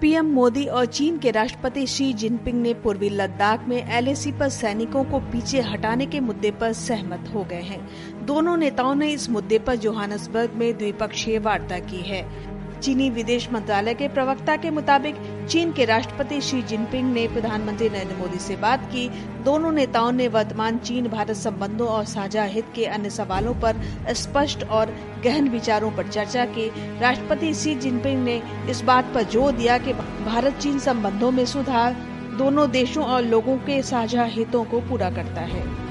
PM Modi और चीन के राष्ट्रपति शी जिनपिंग ने पूर्वी लद्दाख में एलएसी पर सैनिकों को पीछे हटाने के मुद्दे पर सहमत हो गए हैं। दोनों नेताओं ने इस मुद्दे पर जोहानसबर्ग में द्विपक्षीय वार्ता की है। चीनी विदेश मंत्रालय के प्रवक्ता के मुताबिक, चीन के राष्ट्रपति शी जिनपिंग ने प्रधानमंत्री नरेंद्र मोदी से बात की। दोनों नेताओं ने वर्तमान चीन भारत संबंधों और साझा हित के अन्य सवालों पर स्पष्ट और गहन विचारों पर चर्चा की। राष्ट्रपति शी जिनपिंग ने इस बात पर ज़ोर दिया कि भारत चीन संबंधों में सुधार दोनों देशों और लोगों के साझा हितों को पूरा करता है।